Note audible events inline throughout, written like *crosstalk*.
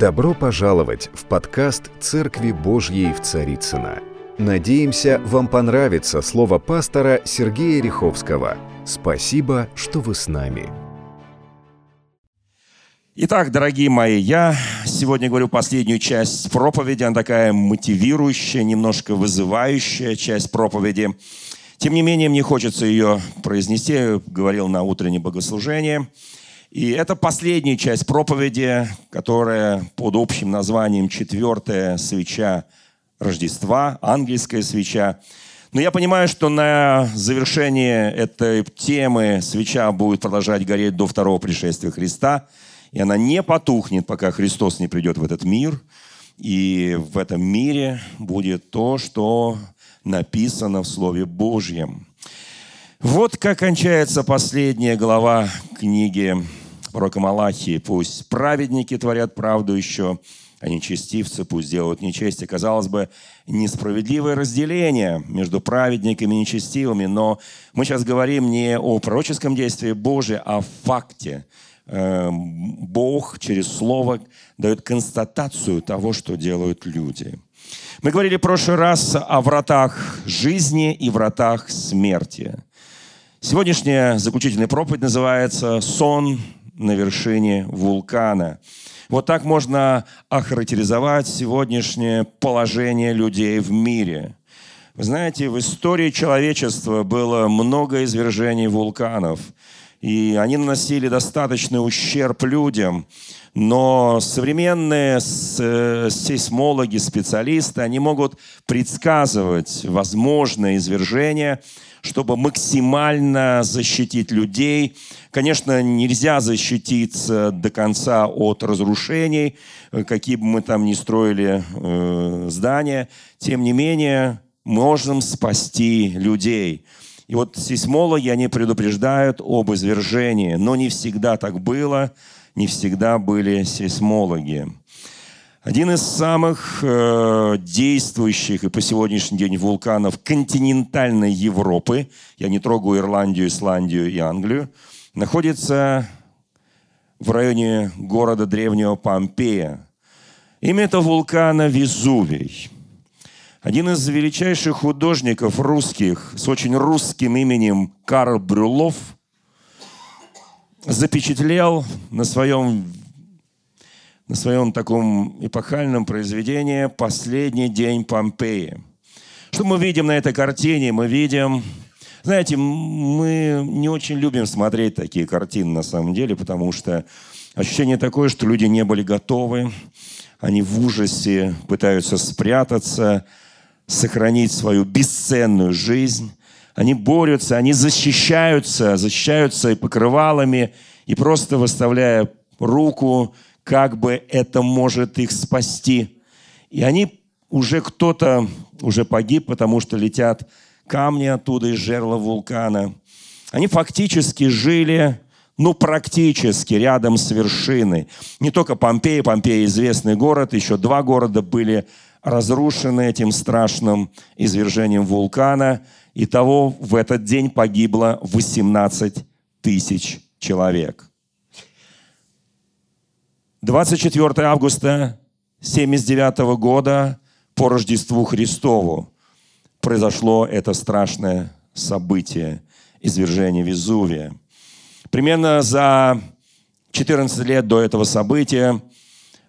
Добро пожаловать в подкаст «Церкви Божьей в Царицына. Надеемся, вам понравится слово пастора Сергея Риховского. Спасибо, что вы с нами. Итак, дорогие мои, я сегодня говорю последнюю часть проповеди. Она такая мотивирующая, немножко вызывающая часть проповеди. Тем не менее, мне хочется ее произнести. Говорил на утреннем богослужении – и это последняя часть проповеди, которая под общим названием «Четвертая свеча Рождества», ангельская свеча. Но я понимаю, что на завершение этой темы свеча будет продолжать гореть до второго пришествия Христа, и она не потухнет, пока Христос не придет в этот мир. И в этом мире будет то, что написано в Слове Божьем. Вот как кончается последняя глава книги пророка Малахии. Пусть праведники творят правду еще, а нечестивцы пусть делают нечестие. Казалось бы, несправедливое разделение между праведниками и нечестивыми, но мы сейчас говорим не о пророческом действии Божьем, а о факте. Эм, Бог через Слово дает констатацию того, что делают люди. Мы говорили в прошлый раз о вратах жизни и вратах смерти. Сегодняшняя заключительная проповедь называется «Сон на вершине вулкана. Вот так можно охарактеризовать сегодняшнее положение людей в мире. Вы знаете, в истории человечества было много извержений вулканов, и они наносили достаточный ущерб людям. Но современные э, сейсмологи, специалисты, они могут предсказывать возможное извержение – чтобы максимально защитить людей. Конечно, нельзя защититься до конца от разрушений, какие бы мы там ни строили э, здания. Тем не менее, можем спасти людей. И вот сейсмологи, они предупреждают об извержении, но не всегда так было, не всегда были сейсмологи. Один из самых э, действующих и по сегодняшний день вулканов континентальной Европы, я не трогаю Ирландию, Исландию и Англию, находится в районе города древнего Помпея. Имя этого вулкана Везувий. Один из величайших художников русских с очень русским именем Карл Брюлов запечатлел на своем на своем таком эпохальном произведении «Последний день Помпеи». Что мы видим на этой картине? Мы видим... Знаете, мы не очень любим смотреть такие картины на самом деле, потому что ощущение такое, что люди не были готовы, они в ужасе пытаются спрятаться, сохранить свою бесценную жизнь. Они борются, они защищаются, защищаются и покрывалами, и просто выставляя руку, как бы это может их спасти. И они уже кто-то уже погиб, потому что летят камни оттуда из жерла вулкана. Они фактически жили, ну, практически рядом с вершиной. Не только Помпея, Помпея известный город, еще два города были разрушены этим страшным извержением вулкана. И того в этот день погибло 18 тысяч человек. 24 августа 79 года по Рождеству Христову произошло это страшное событие – извержение Везувия. Примерно за 14 лет до этого события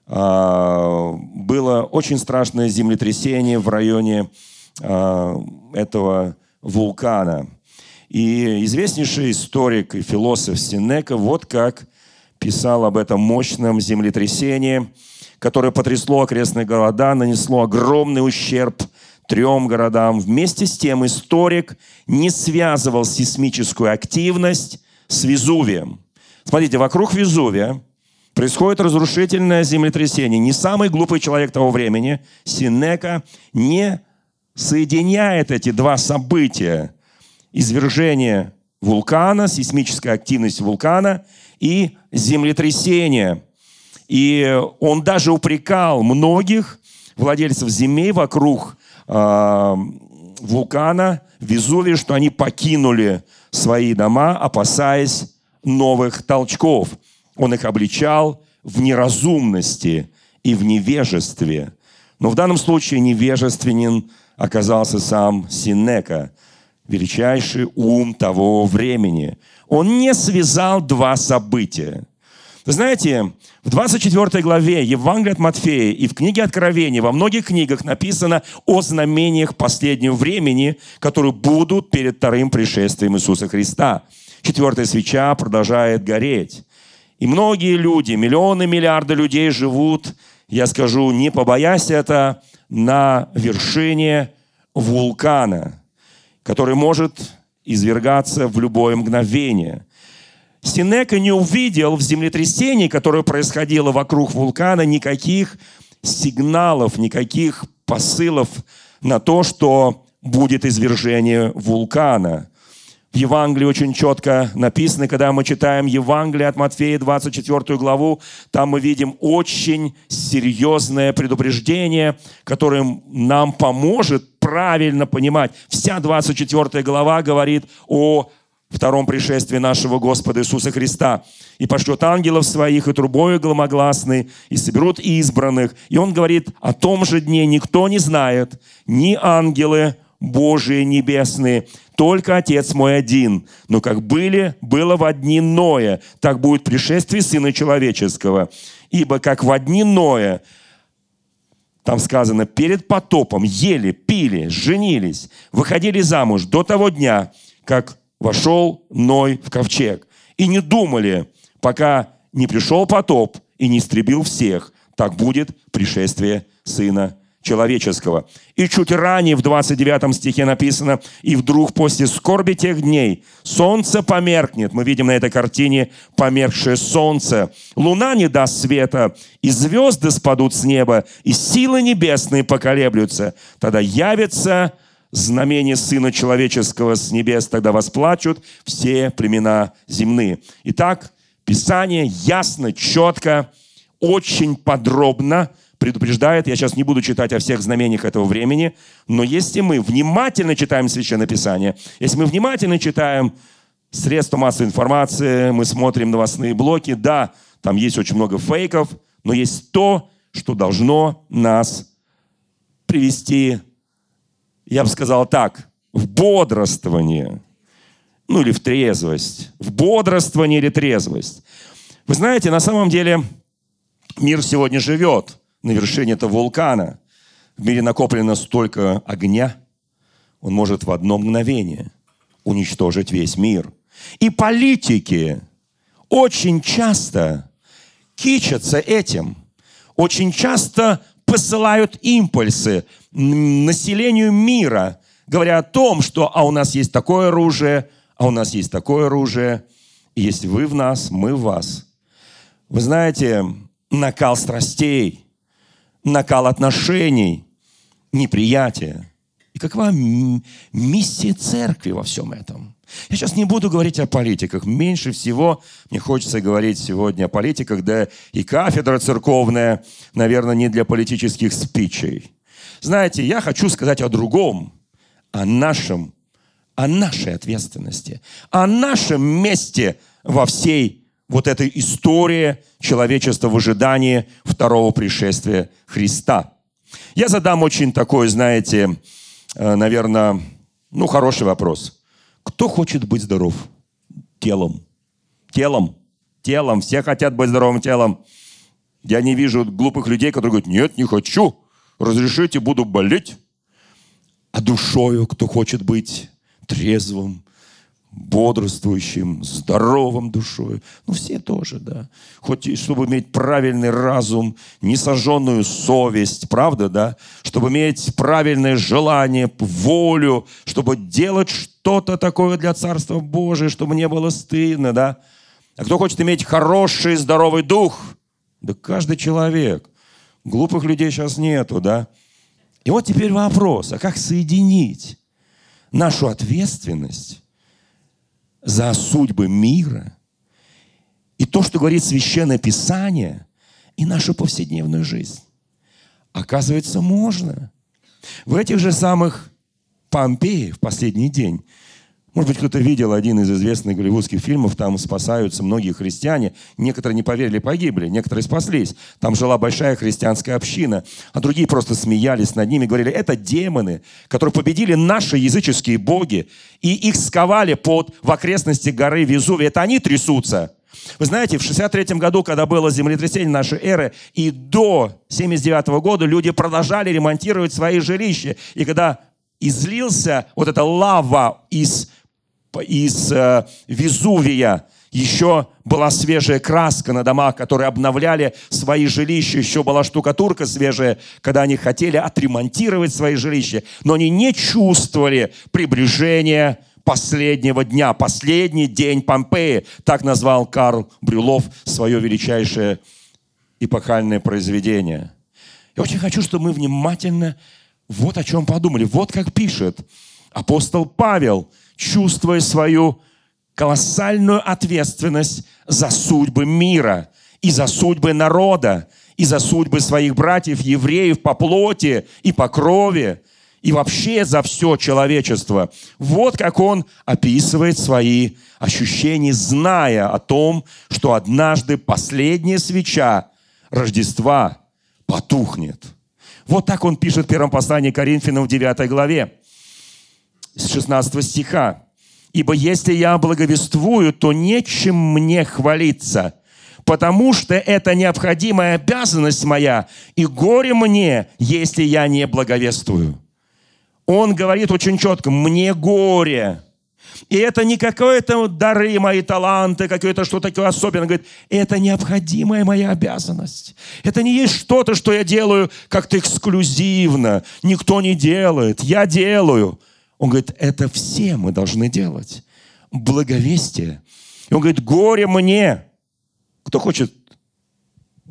э, было очень страшное землетрясение в районе э, этого вулкана. И известнейший историк и философ Синека вот как писал об этом мощном землетрясении, которое потрясло окрестные города, нанесло огромный ущерб трем городам. Вместе с тем историк не связывал сейсмическую активность с Везувием. Смотрите, вокруг Везувия происходит разрушительное землетрясение. Не самый глупый человек того времени, Синека, не соединяет эти два события. Извержение вулкана, сейсмическая активность вулкана и землетрясение. И он даже упрекал многих владельцев земель вокруг э, вулкана Везувия, что они покинули свои дома, опасаясь новых толчков. Он их обличал в неразумности и в невежестве. Но в данном случае невежественен оказался сам Синека, величайший ум того времени. Он не связал два события. Вы знаете, в 24 главе Евангелия от Матфея и в книге Откровения, во многих книгах написано о знамениях последнего времени, которые будут перед вторым пришествием Иисуса Христа. Четвертая свеча продолжает гореть. И многие люди, миллионы, миллиарды людей живут, я скажу, не побоясь это, на вершине вулкана, который может извергаться в любое мгновение – Синека не увидел в землетрясении, которое происходило вокруг вулкана, никаких сигналов, никаких посылов на то, что будет извержение вулкана. В Евангелии очень четко написано, когда мы читаем Евангелие от Матфея, 24 главу, там мы видим очень серьезное предупреждение, которое нам поможет правильно понимать. Вся 24 глава говорит о втором пришествии нашего Господа Иисуса Христа. «И пошлет ангелов своих, и трубою громогласной, и соберут избранных». И он говорит, о том же дне никто не знает, ни ангелы Божии небесные, только Отец мой один. Но как были, было в дни Ноя, так будет пришествие Сына Человеческого. Ибо как в дни Ноя, там сказано, перед потопом ели, пили, женились, выходили замуж до того дня, как вошел Ной в ковчег. И не думали, пока не пришел потоп и не истребил всех. Так будет пришествие Сына человеческого. И чуть ранее в 29 стихе написано, «И вдруг после скорби тех дней солнце померкнет». Мы видим на этой картине померкшее солнце. Луна не даст света, и звезды спадут с неба, и силы небесные поколеблются. Тогда явится знамение Сына Человеческого с небес, тогда восплачут все племена земные. Итак, Писание ясно, четко, очень подробно предупреждает, я сейчас не буду читать о всех знамениях этого времени, но если мы внимательно читаем Священное Писание, если мы внимательно читаем средства массовой информации, мы смотрим новостные блоки, да, там есть очень много фейков, но есть то, что должно нас привести я бы сказал так, в бодрствование, ну или в трезвость, в бодрствование или трезвость. Вы знаете, на самом деле мир сегодня живет на вершине этого вулкана. В мире накоплено столько огня, он может в одно мгновение уничтожить весь мир. И политики очень часто кичатся этим, очень часто посылают импульсы населению мира, говоря о том, что а у нас есть такое оружие, а у нас есть такое оружие, если вы в нас, мы в вас. Вы знаете, накал страстей, накал отношений, неприятие. И какова миссия церкви во всем этом? Я сейчас не буду говорить о политиках. Меньше всего мне хочется говорить сегодня о политиках, да и кафедра церковная, наверное, не для политических спичей. Знаете, я хочу сказать о другом, о нашем, о нашей ответственности, о нашем месте во всей вот этой истории человечества в ожидании второго пришествия Христа. Я задам очень такой, знаете, э, наверное, ну, хороший вопрос – кто хочет быть здоров? Телом. Телом. Телом. Все хотят быть здоровым телом. Я не вижу глупых людей, которые говорят, нет, не хочу. Разрешите, буду болеть. А душою, кто хочет быть трезвым, бодрствующим, здоровым душой. Ну, все тоже, да. Хоть и чтобы иметь правильный разум, несожженную совесть, правда, да? Чтобы иметь правильное желание, волю, чтобы делать что-то такое для Царства Божия, чтобы не было стыдно, да? А кто хочет иметь хороший, здоровый дух? Да каждый человек. Глупых людей сейчас нету, да? И вот теперь вопрос, а как соединить нашу ответственность за судьбы мира и то, что говорит Священное Писание, и нашу повседневную жизнь. Оказывается, можно. В этих же самых Помпеи в последний день Может быть, кто-то видел один из известных голливудских фильмов, там спасаются многие христиане. Некоторые не поверили, погибли, некоторые спаслись. Там жила большая христианская община, а другие просто смеялись над ними, говорили, это демоны, которые победили наши языческие боги, и их сковали под, в окрестности горы Везувия. Это они трясутся. Вы знаете, в 63 году, когда было землетрясение нашей эры, и до 79 года люди продолжали ремонтировать свои жилища. И когда излился вот эта лава из из э, Везувия. Еще была свежая краска на домах, которые обновляли свои жилища. Еще была штукатурка свежая, когда они хотели отремонтировать свои жилища. Но они не чувствовали приближения последнего дня, последний день Помпеи. Так назвал Карл Брюлов свое величайшее эпохальное произведение. Я очень хочу, чтобы мы внимательно вот о чем подумали. Вот как пишет апостол Павел – чувствуя свою колоссальную ответственность за судьбы мира и за судьбы народа, и за судьбы своих братьев, евреев по плоти и по крови, и вообще за все человечество. Вот как он описывает свои ощущения, зная о том, что однажды последняя свеча Рождества потухнет. Вот так он пишет в первом послании Коринфянам в 9 главе с 16 стиха. «Ибо если я благовествую, то нечем мне хвалиться, потому что это необходимая обязанность моя, и горе мне, если я не благовествую». Он говорит очень четко, «Мне горе». И это не какое-то дары мои, таланты, какое-то что-то такое особенное. Говорит, это необходимая моя обязанность. Это не есть что-то, что я делаю как-то эксклюзивно. Никто не делает. Я делаю. Он говорит, это все мы должны делать. Благовестие. И он говорит, горе мне. Кто хочет,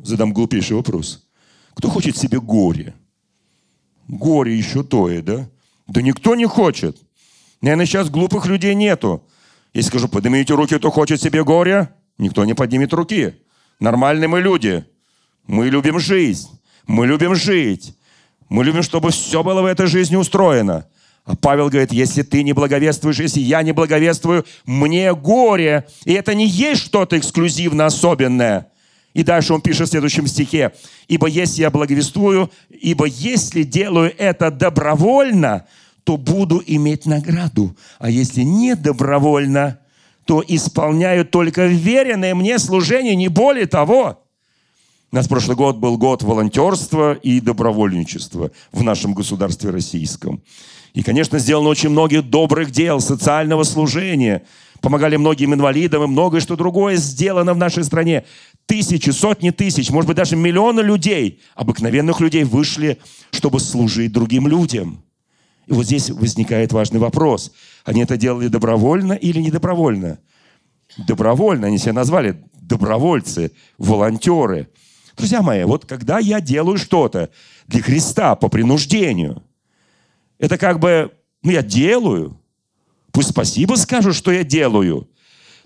задам глупейший вопрос, кто хочет себе горе? Горе еще тое, да? Да никто не хочет. Наверное, сейчас глупых людей нету. Если скажу, поднимите руки, кто хочет себе горе, никто не поднимет руки. Нормальные мы люди. Мы любим жизнь. Мы любим жить. Мы любим, чтобы все было в этой жизни устроено. А Павел говорит, если ты не благовествуешь, если я не благовествую, мне горе. И это не есть что-то эксклюзивно особенное. И дальше он пишет в следующем стихе. «Ибо если я благовествую, ибо если делаю это добровольно, то буду иметь награду. А если не добровольно, то исполняю только веренное мне служение, не более того». У нас прошлый год был год волонтерства и добровольничества в нашем государстве российском. И, конечно, сделано очень многих добрых дел, социального служения. Помогали многим инвалидам и многое что другое сделано в нашей стране. Тысячи, сотни тысяч, может быть, даже миллионы людей, обыкновенных людей вышли, чтобы служить другим людям. И вот здесь возникает важный вопрос. Они это делали добровольно или не добровольно? Добровольно. Они себя назвали добровольцы, волонтеры. Друзья мои, вот когда я делаю что-то для Христа по принуждению – это как бы, ну я делаю. Пусть спасибо скажут, что я делаю.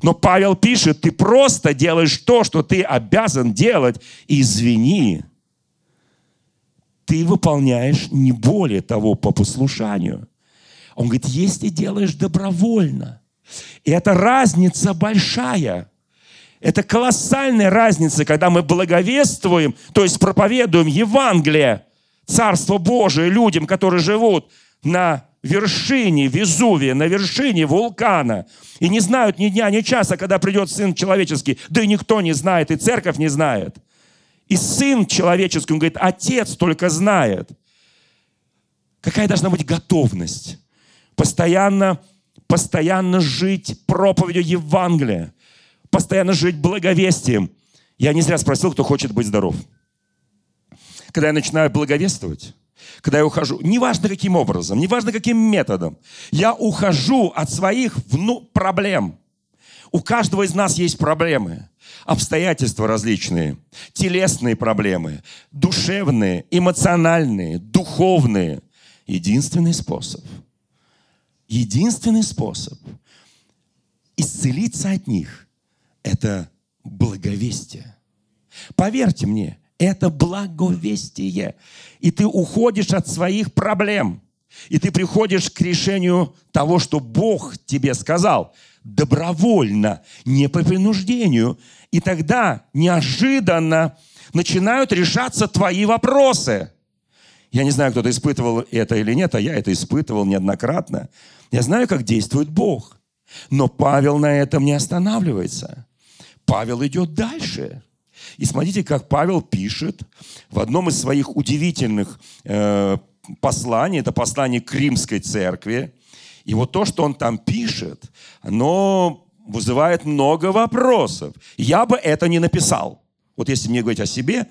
Но Павел пишет, ты просто делаешь то, что ты обязан делать. извини, ты выполняешь не более того по послушанию. Он говорит, если делаешь добровольно, и это разница большая. Это колоссальная разница, когда мы благовествуем, то есть проповедуем Евангелие, Царство Божие людям, которые живут на вершине Везувия, на вершине вулкана, и не знают ни дня, ни часа, когда придет Сын Человеческий, да и никто не знает, и церковь не знает. И Сын Человеческий, он говорит, Отец только знает. Какая должна быть готовность? Постоянно, постоянно жить проповедью Евангелия, постоянно жить благовестием. Я не зря спросил, кто хочет быть здоров. Когда я начинаю благовествовать, когда я ухожу, неважно каким образом, неважно каким методом, я ухожу от своих вну- проблем. У каждого из нас есть проблемы, обстоятельства различные, телесные проблемы, душевные, эмоциональные, духовные. Единственный способ, единственный способ исцелиться от них – это благовестие. Поверьте мне, это благовестие. И ты уходишь от своих проблем. и ты приходишь к решению того, что Бог тебе сказал, добровольно, не по принуждению. И тогда неожиданно начинают решаться твои вопросы. Я не знаю, кто-то испытывал это или нет, а я это испытывал неоднократно. Я знаю, как действует Бог. Но Павел на этом не останавливается. Павел идет дальше. И смотрите, как Павел пишет в одном из своих удивительных э, посланий, это послание к римской церкви. И вот то, что он там пишет, оно вызывает много вопросов. Я бы это не написал. Вот если мне говорить о себе,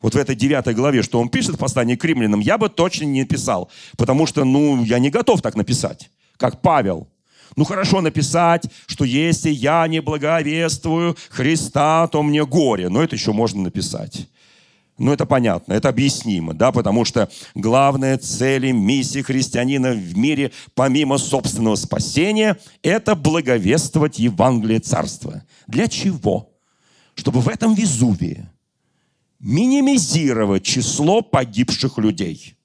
вот в этой девятой главе, что он пишет в послании к римлянам, я бы точно не написал. Потому что, ну, я не готов так написать, как Павел. Ну хорошо написать, что если я не благовествую Христа, то мне горе. Но это еще можно написать. Ну, это понятно, это объяснимо, да, потому что главная цель и миссия христианина в мире, помимо собственного спасения, это благовествовать Евангелие Царства. Для чего? Чтобы в этом Везувии минимизировать число погибших людей –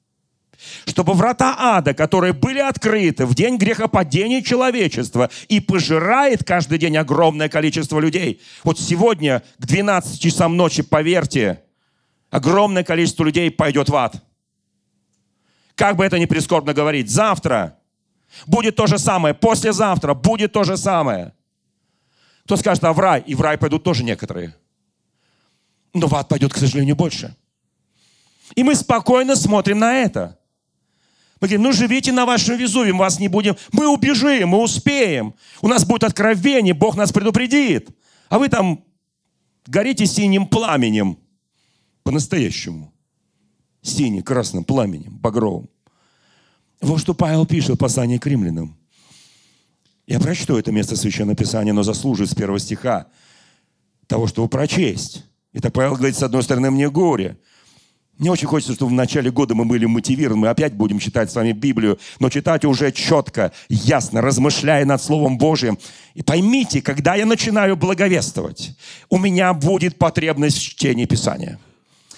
чтобы врата ада, которые были открыты в день грехопадения человечества и пожирает каждый день огромное количество людей. Вот сегодня к 12 часам ночи, поверьте, огромное количество людей пойдет в ад. Как бы это ни прискорбно говорить, завтра будет то же самое, послезавтра будет то же самое. Кто скажет, а в рай? И в рай пойдут тоже некоторые. Но в ад пойдет, к сожалению, больше. И мы спокойно смотрим на это. Мы говорим, ну живите на вашем Везуве, мы вас не будем. Мы убежим, мы успеем. У нас будет откровение, Бог нас предупредит. А вы там горите синим пламенем. По-настоящему. Синим, красным пламенем, багровым. Вот что Павел пишет в послании к римлянам. Я прочту это место Священного Писания, но заслуживает с первого стиха того, чтобы прочесть. Это Павел говорит, с одной стороны, мне горе – мне очень хочется, чтобы в начале года мы были мотивированы, мы опять будем читать с вами Библию, но читать уже четко, ясно, размышляя над Словом Божьим. И поймите, когда я начинаю благовествовать, у меня будет потребность в чтении Писания.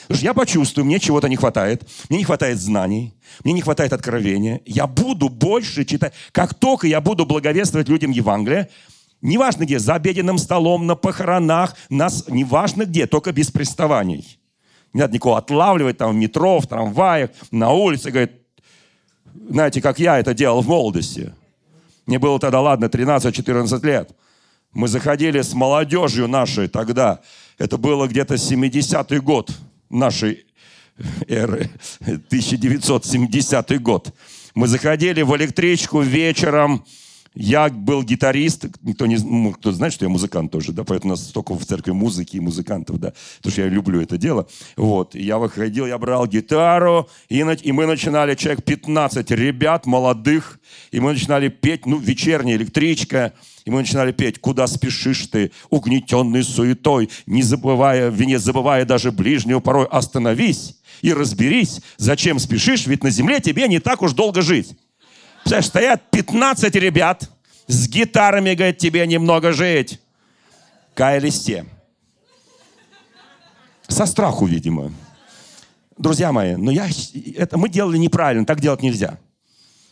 Потому что я почувствую, мне чего-то не хватает, мне не хватает знаний, мне не хватает откровения. Я буду больше читать. Как только я буду благовествовать людям Евангелие, неважно где, за обеденным столом, на похоронах, нас, неважно где, только без приставаний – не надо никого отлавливать там в метро, в трамваях, на улице. Говорит, знаете, как я это делал в молодости. Мне было тогда, ладно, 13-14 лет. Мы заходили с молодежью нашей тогда. Это было где-то 70-й год нашей эры, 1970 год. Мы заходили в электричку вечером, я был гитарист, никто не ну, кто знает, что я музыкант тоже, да, поэтому у нас столько в церкви музыки и музыкантов, да, потому что я люблю это дело. Вот, я выходил, я брал гитару, и, и мы начинали, человек 15 ребят молодых, и мы начинали петь, ну, вечерняя электричка, и мы начинали петь «Куда спешишь ты, угнетенный суетой, не забывая, не забывая даже ближнего порой, остановись и разберись, зачем спешишь, ведь на земле тебе не так уж долго жить». Представляешь, стоят 15 ребят с гитарами, говорят, тебе немного жить. Каялись. Со страху, видимо. Друзья мои, но я, это мы делали неправильно, так делать нельзя.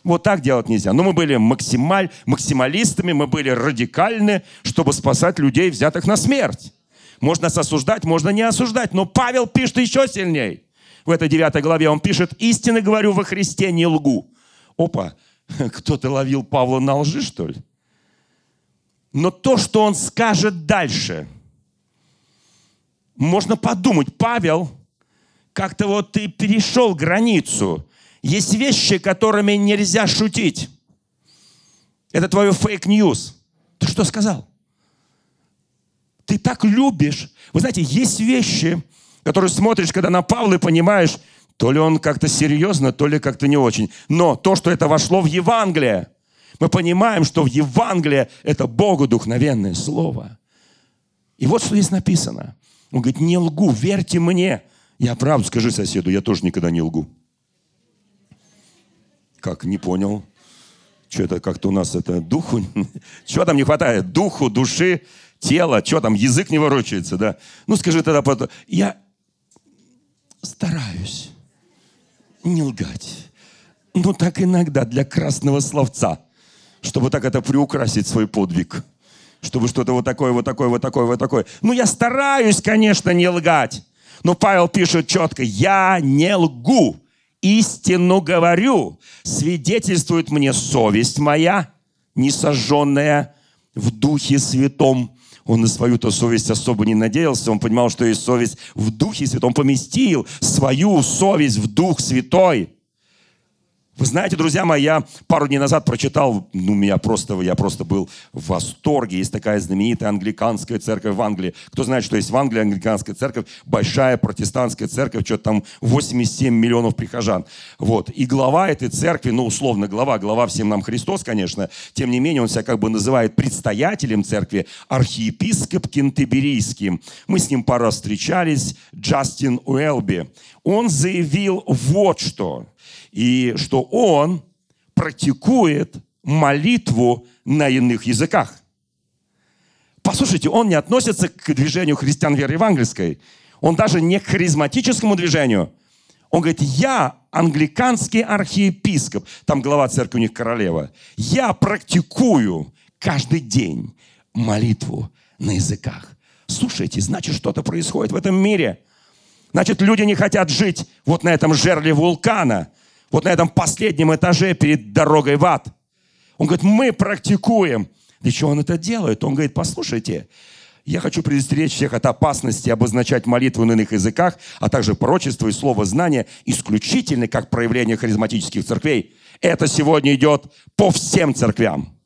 Вот так делать нельзя. Но мы были максималь, максималистами, мы были радикальны, чтобы спасать людей, взятых на смерть. Можно осуждать, можно не осуждать. Но Павел пишет еще сильней. В этой девятой главе он пишет, истинно говорю во Христе, не лгу. Опа, *laughs* Кто-то ловил Павла на лжи, что ли? Но то, что он скажет дальше, можно подумать, Павел, как-то вот ты перешел границу. Есть вещи, которыми нельзя шутить. Это твое fake news. Ты что сказал? Ты так любишь. Вы знаете, есть вещи, которые смотришь, когда на Павла и понимаешь, то ли он как-то серьезно, то ли как-то не очень. Но то, что это вошло в Евангелие, мы понимаем, что в Евангелие это Богу духновенное слово. И вот что здесь написано. Он говорит, не лгу, верьте мне. Я правду скажи соседу, я тоже никогда не лгу. Как, не понял? Что это как-то у нас это духу? *laughs* Чего там не хватает? Духу, души, тела. Что там, язык не ворочается, да? Ну скажи тогда, я стараюсь не лгать. ну так иногда для красного словца, чтобы так это приукрасить свой подвиг. Чтобы что-то вот такое, вот такое, вот такое, вот такое. Ну я стараюсь, конечно, не лгать. Но Павел пишет четко, я не лгу, истину говорю, свидетельствует мне совесть моя, не сожженная в Духе Святом. Он на свою-то совесть особо не надеялся. Он понимал, что есть совесть в Духе Святом. Он поместил свою совесть в Дух Святой. Вы знаете, друзья мои, я пару дней назад прочитал, ну, меня просто, я просто был в восторге. Есть такая знаменитая англиканская церковь в Англии. Кто знает, что есть в Англии англиканская церковь, большая протестантская церковь, что-то там 87 миллионов прихожан. Вот. И глава этой церкви, ну, условно, глава, глава всем нам Христос, конечно, тем не менее, он себя как бы называет предстоятелем церкви, архиепископ Кентеберийским. Мы с ним пару раз встречались, Джастин Уэлби. Он заявил вот что – и что он практикует молитву на иных языках. Послушайте, он не относится к движению христиан веры евангельской. Он даже не к харизматическому движению. Он говорит, я англиканский архиепископ, там глава церкви у них королева, я практикую каждый день молитву на языках. Слушайте, значит, что-то происходит в этом мире. Значит, люди не хотят жить вот на этом жерле вулкана – вот на этом последнем этаже перед дорогой в ад. Он говорит, мы практикуем. Для чего он это делает? Он говорит, послушайте, я хочу предостеречь всех от опасности обозначать молитву на иных языках, а также пророчество и слово знания исключительно как проявление харизматических церквей. Это сегодня идет по всем церквям.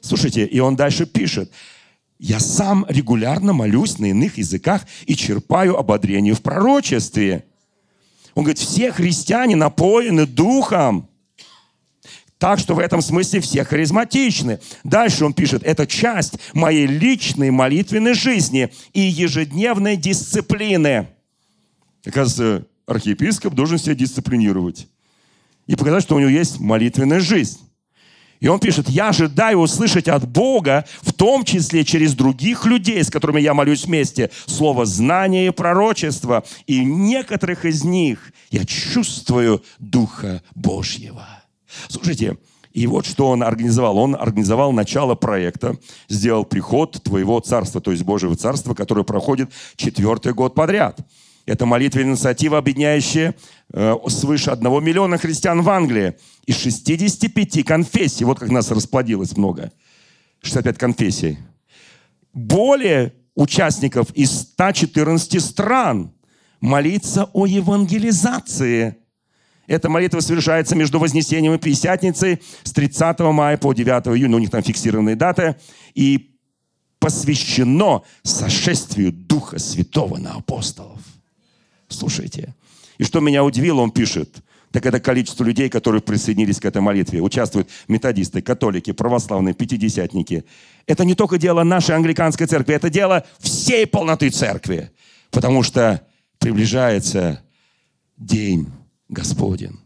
Слушайте, и он дальше пишет. Я сам регулярно молюсь на иных языках и черпаю ободрение в пророчестве. Он говорит, все христиане напоены духом. Так что в этом смысле все харизматичны. Дальше он пишет, это часть моей личной молитвенной жизни и ежедневной дисциплины. Оказывается, архиепископ должен себя дисциплинировать и показать, что у него есть молитвенная жизнь. И он пишет, я ожидаю услышать от Бога, в том числе через других людей, с которыми я молюсь вместе, слово знания и пророчества. И некоторых из них я чувствую Духа Божьего. Слушайте, и вот что он организовал. Он организовал начало проекта, сделал приход твоего царства, то есть Божьего царства, которое проходит четвертый год подряд. Это молитвенная инициатива, объединяющая свыше одного миллиона христиан в Англии из 65 конфессий. Вот как нас расплодилось много. 65 конфессий. Более участников из 114 стран молиться о евангелизации. Эта молитва совершается между Вознесением и Пятидесятницей с 30 мая по 9 июня. У них там фиксированные даты. И посвящено сошествию Духа Святого на апостолов. Слушайте. И что меня удивило, он пишет, так это количество людей, которые присоединились к этой молитве. Участвуют методисты, католики, православные, пятидесятники. Это не только дело нашей англиканской церкви, это дело всей полноты церкви. Потому что приближается день Господень.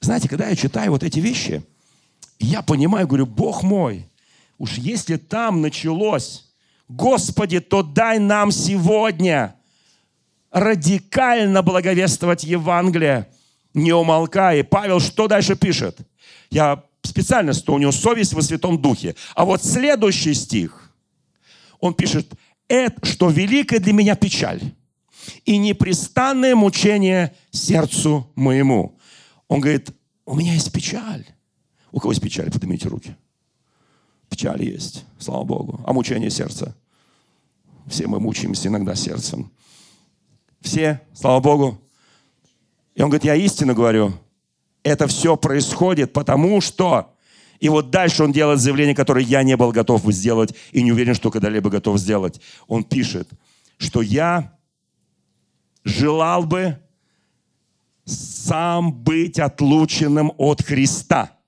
Знаете, когда я читаю вот эти вещи, я понимаю, говорю, Бог мой, уж если там началось, Господи, то дай нам сегодня – радикально благовествовать Евангелие, не умолкая. Павел что дальше пишет? Я специально, что у него совесть во Святом Духе. А вот следующий стих, он пишет, это, что великая для меня печаль и непрестанное мучение сердцу моему. Он говорит, у меня есть печаль. У кого есть печаль? Поднимите руки. Печаль есть, слава Богу. А мучение сердца? Все мы мучаемся иногда сердцем. Все, слава Богу. И он говорит, я истину говорю. Это все происходит потому что... И вот дальше он делает заявление, которое я не был готов сделать и не уверен, что когда-либо готов сделать. Он пишет, что я желал бы сам быть отлученным от Христа.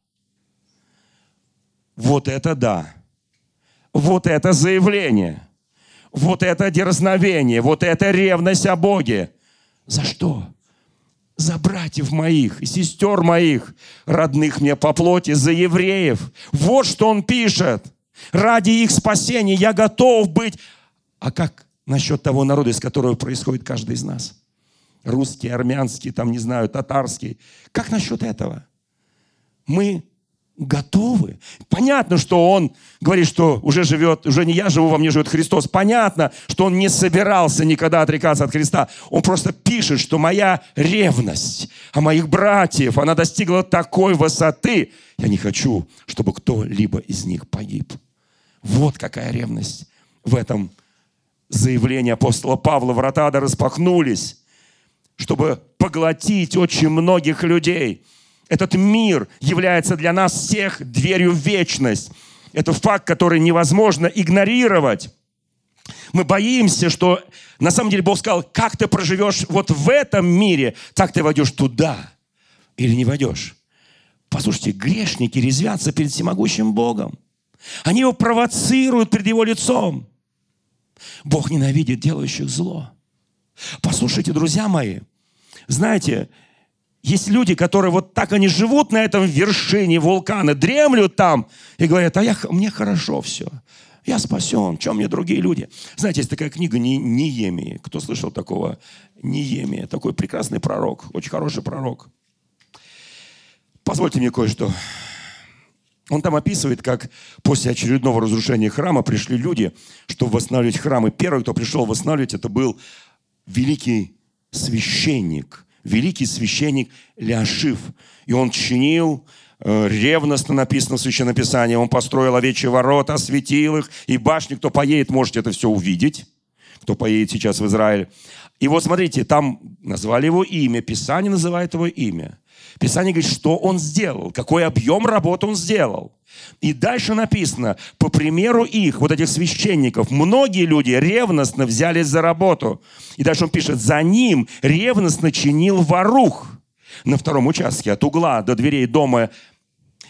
Вот это да. Вот это заявление вот это дерзновение, вот эта ревность о Боге. За что? За братьев моих сестер моих, родных мне по плоти, за евреев. Вот что он пишет. Ради их спасения я готов быть. А как насчет того народа, из которого происходит каждый из нас? русский, армянский, там, не знаю, татарский. Как насчет этого? Мы готовы. Понятно, что он говорит, что уже живет, уже не я живу, во мне живет Христос. Понятно, что он не собирался никогда отрекаться от Христа. Он просто пишет, что моя ревность о моих братьев, она достигла такой высоты. Я не хочу, чтобы кто-либо из них погиб. Вот какая ревность в этом заявлении апостола Павла. Врата ада распахнулись, чтобы поглотить очень многих людей – этот мир является для нас всех дверью в вечность. Это факт, который невозможно игнорировать. Мы боимся, что на самом деле Бог сказал, как ты проживешь вот в этом мире, так ты войдешь туда или не войдешь. Послушайте, грешники резвятся перед всемогущим Богом. Они его провоцируют перед его лицом. Бог ненавидит делающих зло. Послушайте, друзья мои, знаете, есть люди, которые вот так они живут на этом вершине вулкана, дремлют там и говорят, а я, мне хорошо все. Я спасен, чем мне другие люди? Знаете, есть такая книга Ниемии. Кто слышал такого Ниемия? Такой прекрасный пророк, очень хороший пророк. Позвольте мне кое-что. Он там описывает, как после очередного разрушения храма пришли люди, чтобы восстанавливать храм. И первый, кто пришел восстанавливать, это был великий священник – великий священник Ляшив. И он чинил, э, ревностно написано в Священном Писании, он построил овечьи ворота, осветил их, и башни, кто поедет, можете это все увидеть, кто поедет сейчас в Израиль. И вот смотрите, там назвали его имя, Писание называет его имя. Писание говорит, что он сделал, какой объем работы он сделал. И дальше написано, по примеру их, вот этих священников, многие люди ревностно взялись за работу. И дальше он пишет, за ним ревностно чинил ворух на втором участке от угла до дверей дома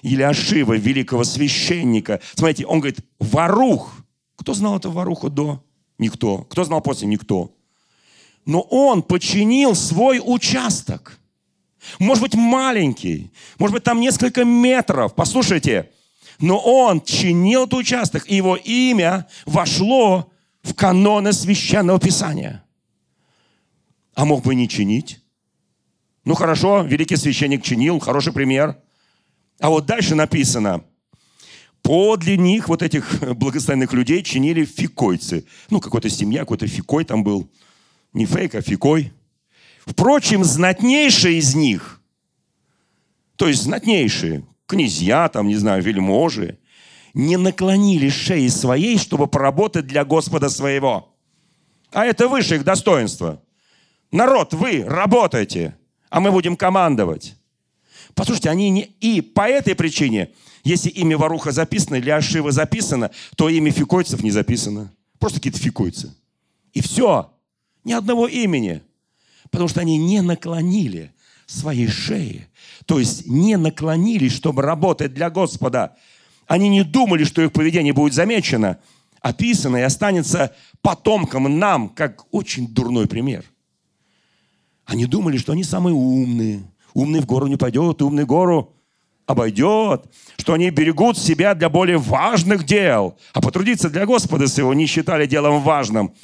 Илиашива, великого священника. Смотрите, он говорит, ворух. Кто знал этого воруху до? Никто. Кто знал после? Никто. Но он починил свой участок. Может быть, маленький. Может быть, там несколько метров. Послушайте, но он чинил этот участок, и его имя вошло в каноны священного писания. А мог бы не чинить? Ну хорошо, великий священник чинил, хороший пример. А вот дальше написано, подле них, вот этих благословенных людей, чинили фикойцы. Ну, какая-то семья, какой-то фикой там был. Не фейк, а фикой. Впрочем, знатнейшие из них, то есть знатнейшие, князья, там, не знаю, вельможи, не наклонили шеи своей, чтобы поработать для Господа своего. А это выше их достоинства. Народ, вы работаете, а мы будем командовать. Послушайте, они не... И по этой причине, если имя Варуха записано или Ашива записано, то имя фикойцев не записано. Просто какие-то фикойцы. И все. Ни одного имени. Потому что они не наклонили своей шеи. То есть не наклонились, чтобы работать для Господа. Они не думали, что их поведение будет замечено, описано и останется потомкам нам, как очень дурной пример. Они думали, что они самые умные. Умный в гору не пойдет, умный гору обойдет, что они берегут себя для более важных дел, а потрудиться для Господа своего не считали делом важным.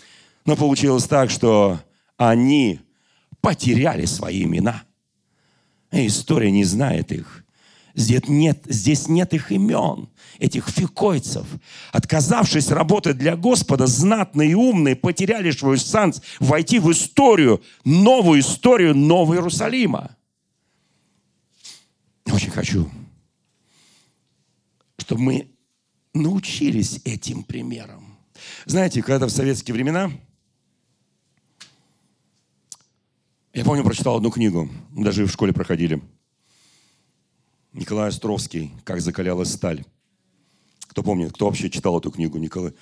Но получилось так, что они потеряли свои имена – история не знает их. Здесь нет, здесь нет их имен, этих фикойцев. Отказавшись работать для Господа, знатные и умные потеряли свой шанс войти в историю, новую историю Нового Иерусалима. Очень хочу, чтобы мы научились этим примерам. Знаете, когда в советские времена Я помню, прочитал одну книгу, даже в школе проходили. Николай Островский «Как закалялась сталь». Кто помнит, кто вообще читал эту книгу, Николай?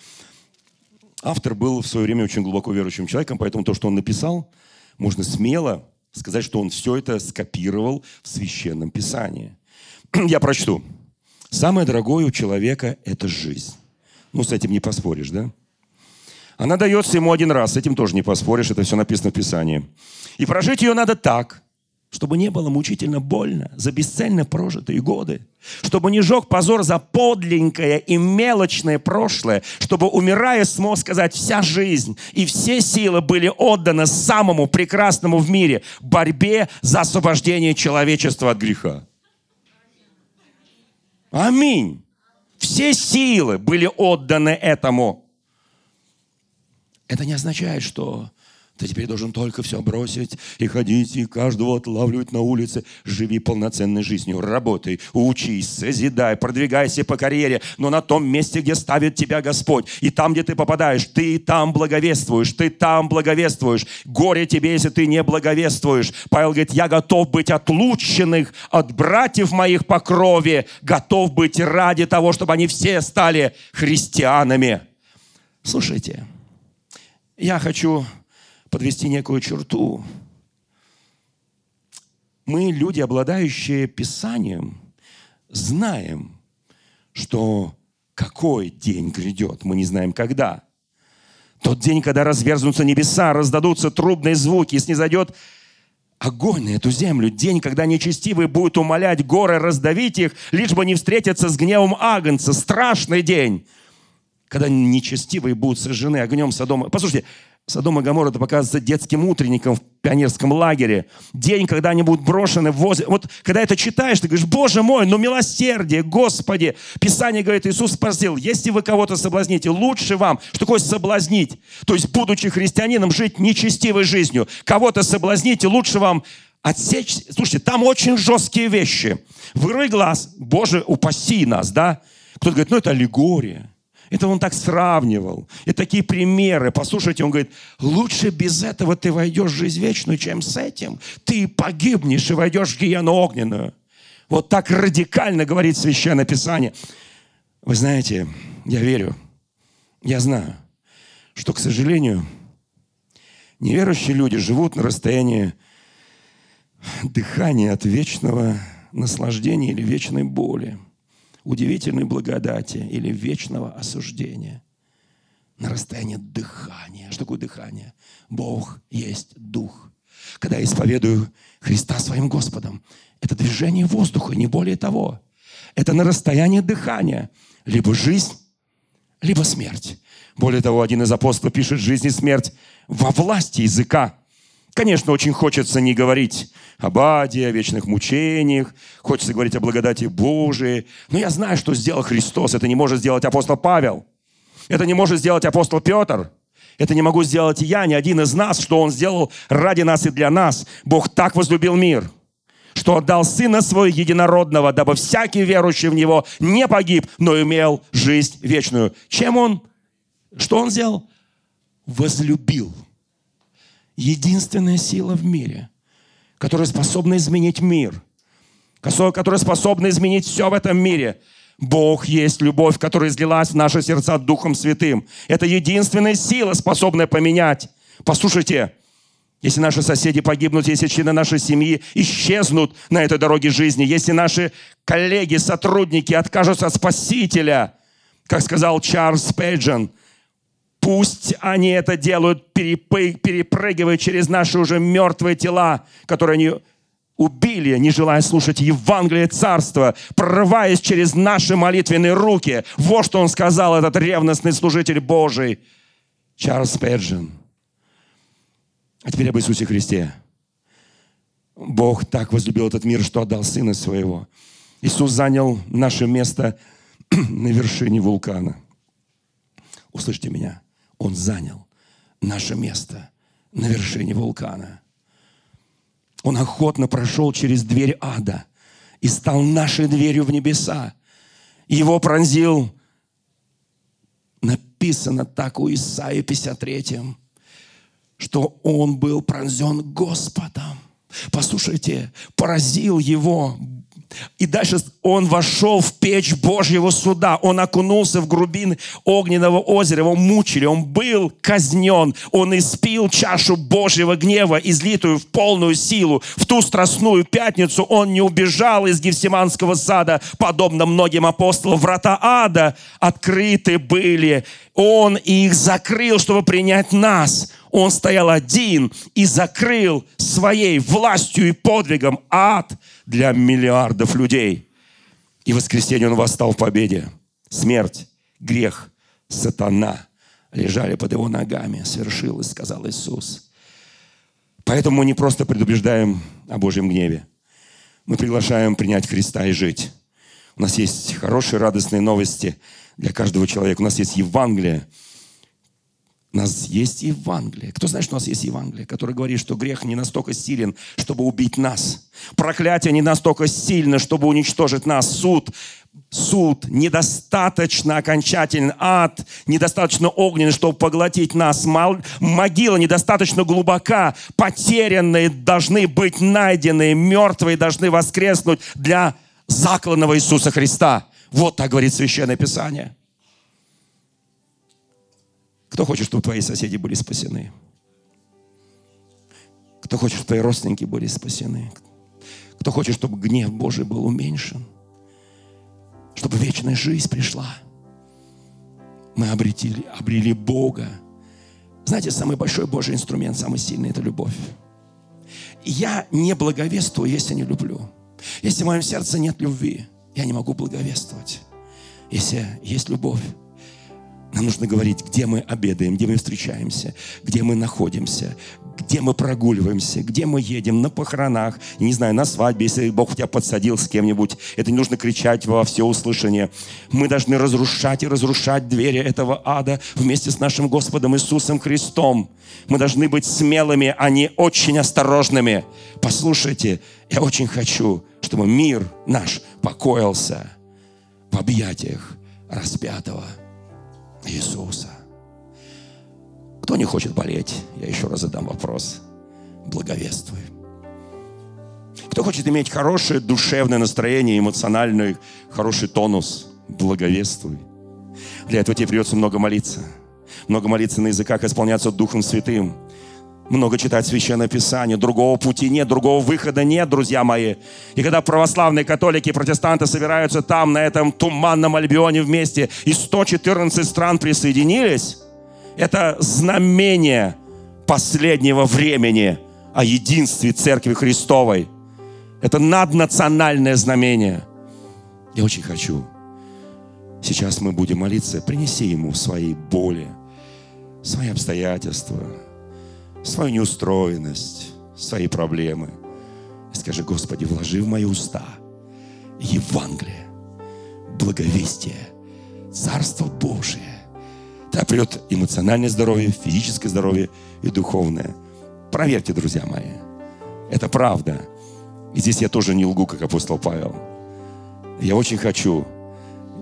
Автор был в свое время очень глубоко верующим человеком, поэтому то, что он написал, можно смело сказать, что он все это скопировал в Священном Писании. *clears throat* Я прочту. Самое дорогое у человека – это жизнь. Ну, с этим не поспоришь, да? Она дается ему один раз, с этим тоже не поспоришь, это все написано в Писании. И прожить ее надо так, чтобы не было мучительно больно за бесцельно прожитые годы, чтобы не жег позор за подленькое и мелочное прошлое, чтобы, умирая, смог сказать, вся жизнь и все силы были отданы самому прекрасному в мире – борьбе за освобождение человечества от греха. Аминь. Все силы были отданы этому. Это не означает, что ты теперь должен только все бросить и ходить, и каждого отлавливать на улице. Живи полноценной жизнью, работай, учись, созидай, продвигайся по карьере, но на том месте, где ставит тебя Господь, и там, где ты попадаешь, ты там благовествуешь, ты там благовествуешь. Горе тебе, если ты не благовествуешь. Павел говорит, я готов быть отлученных от братьев моих по крови, готов быть ради того, чтобы они все стали христианами. Слушайте, я хочу подвести некую черту. Мы, люди, обладающие Писанием, знаем, что какой день грядет, мы не знаем когда. Тот день, когда разверзнутся небеса, раздадутся трубные звуки, и снизойдет огонь на эту землю. День, когда нечестивые будут умолять горы раздавить их, лишь бы не встретиться с гневом Агнца. Страшный день, когда нечестивые будут сожжены огнем Содома. Послушайте, Содом и Гамор это показывается детским утренником в пионерском лагере. День, когда они будут брошены возле... Вот когда это читаешь, ты говоришь, Боже мой, ну милосердие, Господи. Писание говорит, Иисус спросил, если вы кого-то соблазните, лучше вам. Что такое соблазнить? То есть, будучи христианином, жить нечестивой жизнью. Кого-то соблазните, лучше вам отсечь... Слушайте, там очень жесткие вещи. Вырой глаз, Боже, упаси нас, да? Кто-то говорит, ну это аллегория. Это он так сравнивал. И такие примеры. Послушайте, он говорит, лучше без этого ты войдешь в жизнь вечную, чем с этим. Ты погибнешь и войдешь в гиену огненную. Вот так радикально говорит Священное Писание. Вы знаете, я верю, я знаю, что, к сожалению, неверующие люди живут на расстоянии дыхания от вечного наслаждения или вечной боли – удивительной благодати или вечного осуждения. На расстоянии дыхания. Что такое дыхание? Бог есть Дух. Когда я исповедую Христа своим Господом, это движение воздуха, не более того. Это на расстоянии дыхания. Либо жизнь, либо смерть. Более того, один из апостолов пишет, жизнь и смерть во власти языка. Конечно, очень хочется не говорить об аде, о вечных мучениях, хочется говорить о благодати Божией. Но я знаю, что сделал Христос. Это не может сделать апостол Павел. Это не может сделать апостол Петр. Это не могу сделать я, ни один из нас, что Он сделал ради нас и для нас. Бог так возлюбил мир, что отдал Сына Своего Единородного, дабы всякий верующий в Него не погиб, но имел жизнь вечную. Чем Он? Что Он сделал? Возлюбил единственная сила в мире, которая способна изменить мир, которая способна изменить все в этом мире. Бог есть любовь, которая излилась в наши сердца Духом Святым. Это единственная сила, способная поменять. Послушайте, если наши соседи погибнут, если члены нашей семьи исчезнут на этой дороге жизни, если наши коллеги, сотрудники откажутся от Спасителя, как сказал Чарльз Пейджен – Пусть они это делают, перепрыгивая через наши уже мертвые тела, которые они убили, не желая слушать Евангелие Царства, прорываясь через наши молитвенные руки. Вот что он сказал, этот ревностный служитель Божий, Чарльз Педжин. А теперь об Иисусе Христе. Бог так возлюбил этот мир, что отдал Сына Своего. Иисус занял наше место *clears throat* на вершине вулкана. Услышьте меня. Он занял наше место на вершине вулкана. Он охотно прошел через дверь ада и стал нашей дверью в небеса. Его пронзил, написано так у Исаии 53, что он был пронзен Господом. Послушайте, поразил его и дальше он вошел в печь Божьего суда. Он окунулся в грубин огненного озера. Его мучили. Он был казнен. Он испил чашу Божьего гнева, излитую в полную силу. В ту страстную пятницу он не убежал из Гефсиманского сада, подобно многим апостолам. Врата ада открыты были. Он их закрыл, чтобы принять нас. Он стоял один и закрыл своей властью и подвигом ад для миллиардов людей. И в воскресенье он восстал в победе. Смерть, грех, сатана лежали под его ногами. Свершилось, сказал Иисус. Поэтому мы не просто предупреждаем о Божьем гневе. Мы приглашаем принять Христа и жить. У нас есть хорошие, радостные новости для каждого человека. У нас есть Евангелие. У нас есть Евангелие. Кто знает, что у нас есть Евангелие, которое говорит, что грех не настолько силен, чтобы убить нас. Проклятие не настолько сильно, чтобы уничтожить нас. Суд суд недостаточно окончателен, ад недостаточно огненный, чтобы поглотить нас, могила недостаточно глубока, потерянные должны быть найдены, мертвые должны воскреснуть для закланного Иисуса Христа. Вот так говорит Священное Писание. Кто хочет, чтобы твои соседи были спасены? Кто хочет, чтобы твои родственники были спасены? Кто хочет, чтобы гнев Божий был уменьшен? чтобы вечная жизнь пришла. Мы обретили, обрели Бога. Знаете, самый большой Божий инструмент, самый сильный – это любовь. Я не благовествую, если не люблю. Если в моем сердце нет любви, я не могу благовествовать. Если есть любовь, нам нужно говорить, где мы обедаем, где мы встречаемся, где мы находимся, где мы прогуливаемся, где мы едем, на похоронах, не знаю, на свадьбе, если Бог тебя подсадил с кем-нибудь, это не нужно кричать во все услышание. Мы должны разрушать и разрушать двери этого ада вместе с нашим Господом Иисусом Христом. Мы должны быть смелыми, а не очень осторожными. Послушайте, я очень хочу, чтобы мир наш покоился в объятиях распятого Иисуса. Кто не хочет болеть? Я еще раз задам вопрос. Благовествуй. Кто хочет иметь хорошее душевное настроение, эмоциональный, хороший тонус? Благовествуй. Для этого тебе придется много молиться. Много молиться на языках, исполняться Духом Святым. Много читать Священное Писание. Другого пути нет, другого выхода нет, друзья мои. И когда православные католики и протестанты собираются там, на этом туманном Альбионе вместе, и 114 стран присоединились, это знамение последнего времени о единстве Церкви Христовой. Это наднациональное знамение. Я очень хочу. Сейчас мы будем молиться. Принеси Ему свои боли, свои обстоятельства, свою неустроенность, свои проблемы. Скажи, Господи, вложи в мои уста Евангелие, благовестие, Царство Божие Тогда придет эмоциональное здоровье, физическое здоровье и духовное. Проверьте, друзья мои. Это правда. И здесь я тоже не лгу, как апостол Павел. Я очень хочу,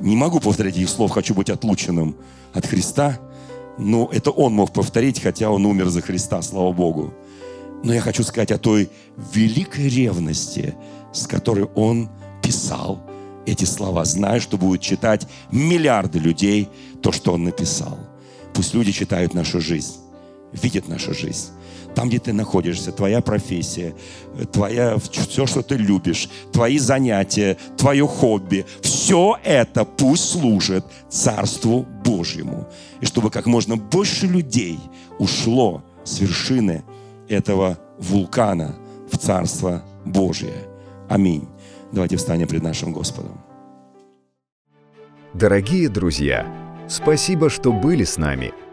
не могу повторять их слов, хочу быть отлученным от Христа, но это он мог повторить, хотя он умер за Христа, слава Богу. Но я хочу сказать о той великой ревности, с которой он писал эти слова, зная, что будут читать миллиарды людей то, что Он написал. Пусть люди читают нашу жизнь, видят нашу жизнь. Там, где ты находишься, твоя профессия, твоя, все, что ты любишь, твои занятия, твое хобби, все это пусть служит Царству Божьему. И чтобы как можно больше людей ушло с вершины этого вулкана в Царство Божие. Аминь. Давайте встанем пред нашим Господом. Дорогие друзья, спасибо, что были с нами.